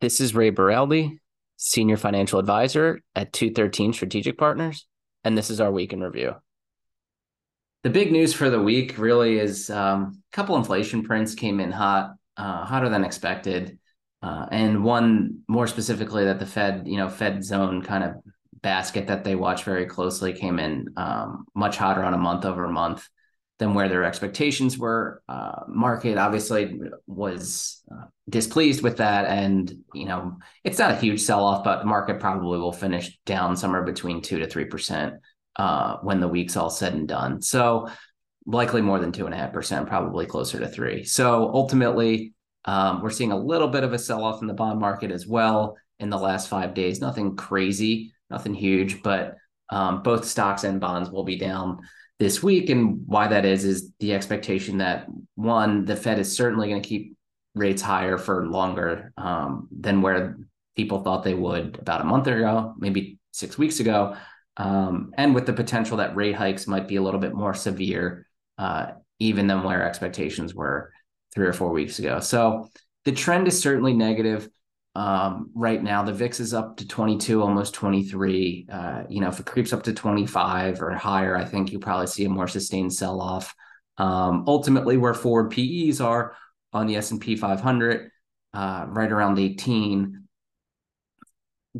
This is Ray Borelli, Senior Financial Advisor at 213 Strategic Partners, and this is our week in review. The big news for the week really is um, a couple inflation prints came in hot, uh, hotter than expected, uh, and one more specifically that the Fed, you know, Fed zone kind of basket that they watch very closely came in um, much hotter on a month over month than where their expectations were. Uh, market obviously was uh, displeased with that, and you know it's not a huge sell off, but the market probably will finish down somewhere between two to three percent uh, when the week's all said and done. So likely more than two and a half percent, probably closer to three. So ultimately, um, we're seeing a little bit of a sell off in the bond market as well in the last five days. Nothing crazy, nothing huge, but um, both stocks and bonds will be down this week. And why that is, is the expectation that one, the Fed is certainly going to keep rates higher for longer um, than where people thought they would about a month ago, maybe six weeks ago. Um, and with the potential that rate hikes might be a little bit more severe, uh, even than where expectations were three or four weeks ago. So the trend is certainly negative. Um, right now, the VIX is up to 22, almost 23. Uh, you know, if it creeps up to 25 or higher, I think you probably see a more sustained sell off. Um, ultimately, where forward PEs are on the S&P 500, uh, right around 18.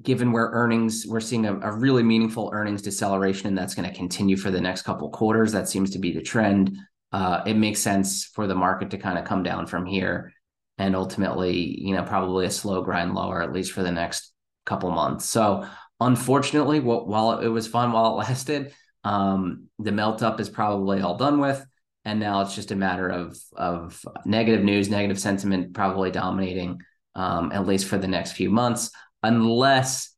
Given where earnings, we're seeing a, a really meaningful earnings deceleration, and that's going to continue for the next couple quarters. That seems to be the trend. Uh, it makes sense for the market to kind of come down from here and ultimately, you know, probably a slow grind lower, at least for the next couple months. So unfortunately, while it was fun while it lasted, um, the melt up is probably all done with. And now it's just a matter of of negative news, negative sentiment probably dominating, um, at least for the next few months, unless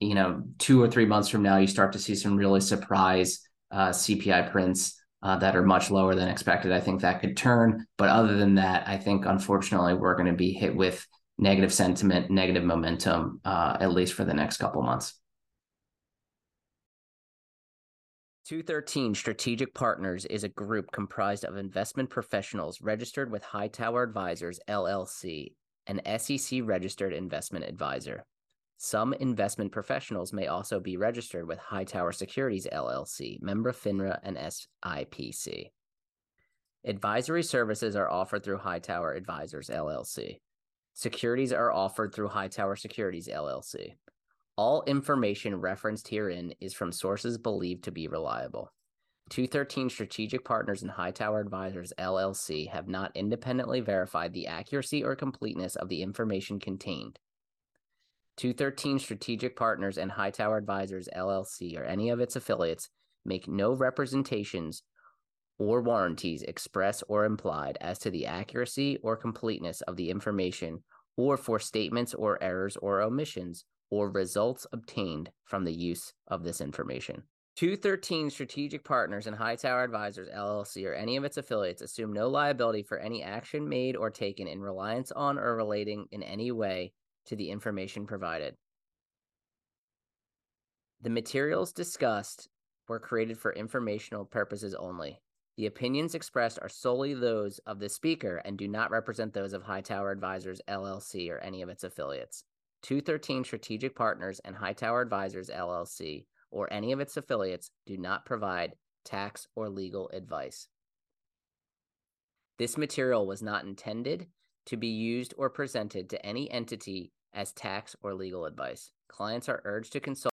you know two or three months from now you start to see some really surprise uh, CPI prints uh, that are much lower than expected. I think that could turn. But other than that, I think unfortunately we're going to be hit with negative sentiment, negative momentum, uh, at least for the next couple months. 213 Strategic Partners is a group comprised of investment professionals registered with Hightower Advisors, LLC, an SEC registered investment advisor. Some investment professionals may also be registered with Hightower Securities LLC, member FINRA and SIPC. Advisory services are offered through Hightower Advisors LLC. Securities are offered through Hightower Securities LLC. All information referenced herein is from sources believed to be reliable. 213 Strategic Partners and Hightower Advisors LLC have not independently verified the accuracy or completeness of the information contained 213 Strategic Partners and Hightower Advisors LLC or any of its affiliates make no representations or warranties express or implied as to the accuracy or completeness of the information or for statements or errors or omissions or results obtained from the use of this information. 213 Strategic Partners and Hightower Advisors LLC or any of its affiliates assume no liability for any action made or taken in reliance on or relating in any way to the information provided. The materials discussed were created for informational purposes only. The opinions expressed are solely those of the speaker and do not represent those of Hightower Advisors LLC or any of its affiliates. 213 Strategic Partners and Hightower Advisors LLC or any of its affiliates do not provide tax or legal advice. This material was not intended to be used or presented to any entity as tax or legal advice. Clients are urged to consult